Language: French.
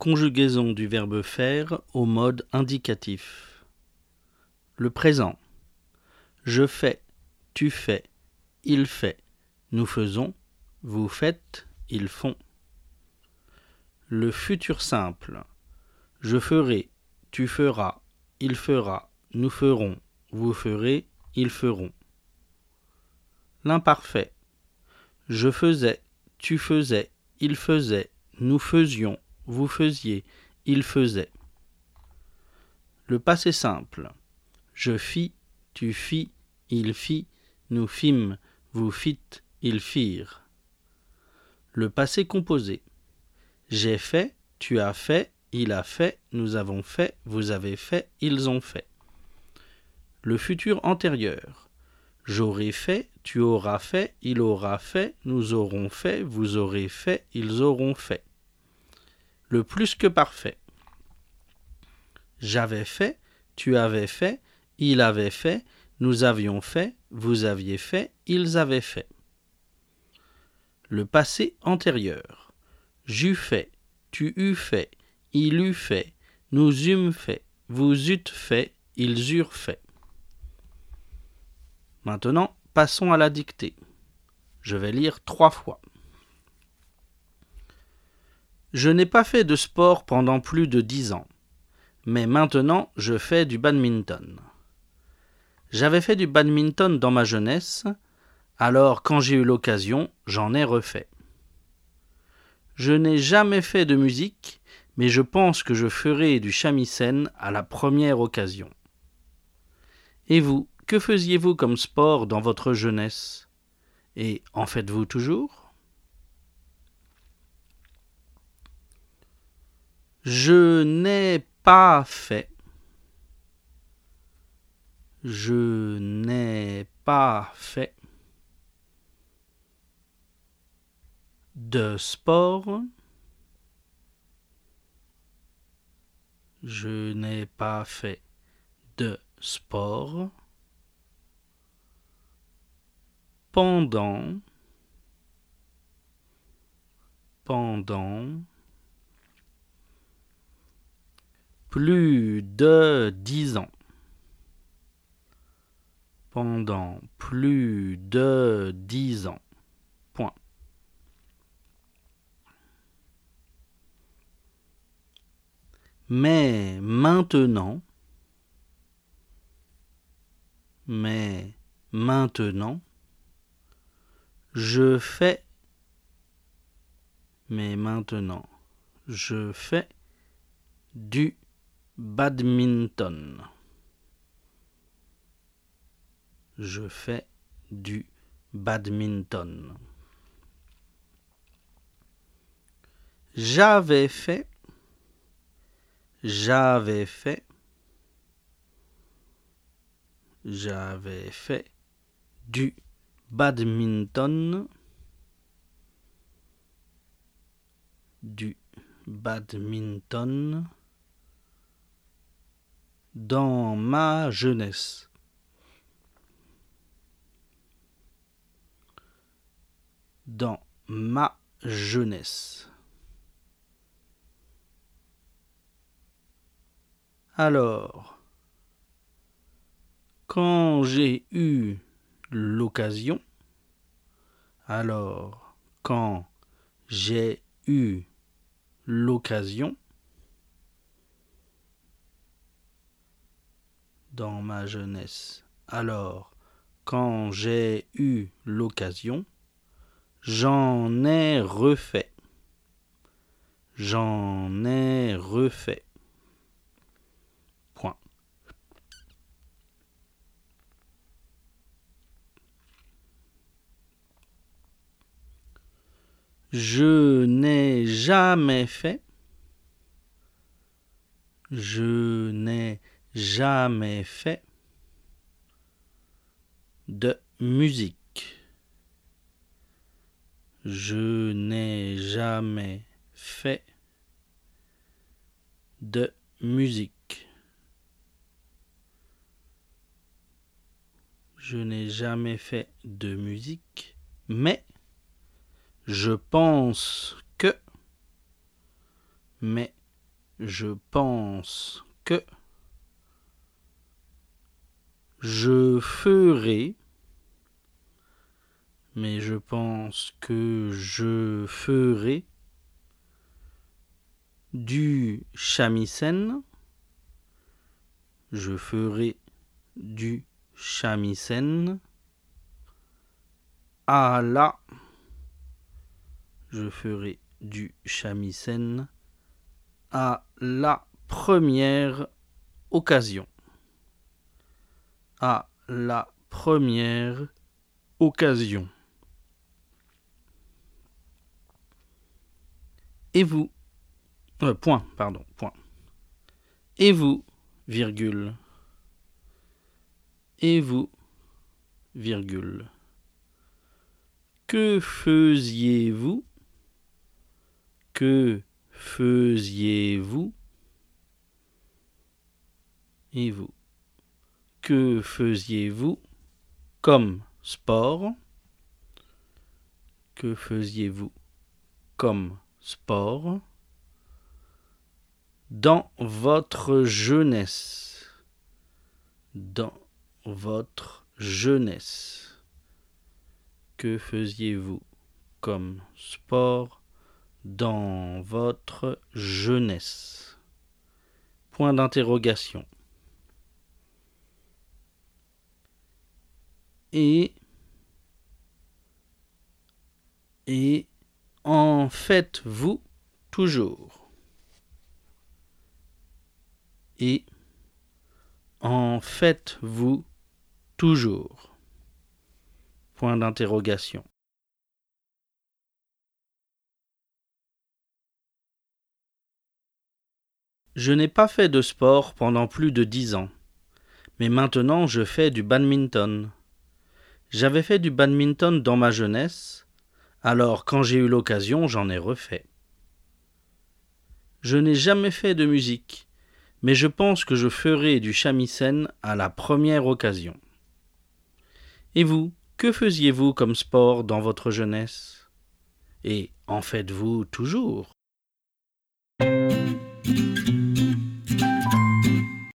Conjugaison du verbe faire au mode indicatif. Le présent. Je fais, tu fais, il fait, nous faisons, vous faites, ils font. Le futur simple. Je ferai, tu feras, il fera, nous ferons, vous ferez, ils feront. L'imparfait. Je faisais, tu faisais, il faisait, nous faisions, vous faisiez, il faisait. Le passé simple. Je fis, tu fis, il fit, nous fîmes, vous fîtes, ils firent. Le passé composé. J'ai fait, tu as fait, il a fait, nous avons fait, vous avez fait, ils ont fait. Le futur antérieur. J'aurai fait, tu auras fait, il aura fait, nous aurons fait, vous aurez fait, ils auront fait. Le plus que parfait. J'avais fait, tu avais fait, il avait fait, nous avions fait, vous aviez fait, ils avaient fait. Le passé antérieur. J'eus fait, tu eus fait, il eut fait, nous eûmes fait, vous eûtes fait, ils eurent fait. Maintenant, passons à la dictée. Je vais lire trois fois. Je n'ai pas fait de sport pendant plus de dix ans, mais maintenant je fais du badminton. J'avais fait du badminton dans ma jeunesse, alors quand j'ai eu l'occasion, j'en ai refait. Je n'ai jamais fait de musique, mais je pense que je ferai du shamisen à la première occasion. Et vous, que faisiez-vous comme sport dans votre jeunesse? Et en faites-vous toujours? Je n'ai pas fait. Je n'ai pas fait de sport. Je n'ai pas fait de sport pendant pendant plus de dix ans pendant plus de dix ans. Point. Mais maintenant, mais maintenant, je fais, mais maintenant, je fais du badminton. Je fais du badminton. J'avais fait, j'avais fait, j'avais fait du badminton, du badminton dans ma jeunesse. Dans ma jeunesse. Alors, quand j'ai eu l'occasion, alors quand j'ai eu l'occasion, dans ma jeunesse. Alors, quand j'ai eu l'occasion, j'en ai refait. J'en ai refait. Point. Je n'ai jamais fait. Je n'ai jamais fait de musique. Je n'ai jamais fait de musique. Je n'ai jamais fait de musique, mais je pense que, mais je pense que je ferai mais je pense que je ferai du shamisen. Je ferai du shamisen à la. Je ferai du shamisen à la première occasion. À la première occasion. Et vous euh, Point, pardon, point. Et vous, virgule. Et vous, virgule. Que faisiez-vous? Que faisiez-vous? Et vous Que faisiez-vous comme sport? Que faisiez-vous comme sport? Dans votre jeunesse. Dans votre jeunesse. Que faisiez-vous comme sport dans votre jeunesse? Point d'interrogation. Et en faites-vous toujours Et en faites-vous toujours Point d'interrogation. Je n'ai pas fait de sport pendant plus de dix ans, mais maintenant je fais du badminton. J'avais fait du badminton dans ma jeunesse, alors quand j'ai eu l'occasion, j'en ai refait. Je n'ai jamais fait de musique, mais je pense que je ferai du shamisen à la première occasion. Et vous, que faisiez-vous comme sport dans votre jeunesse? Et en faites-vous toujours?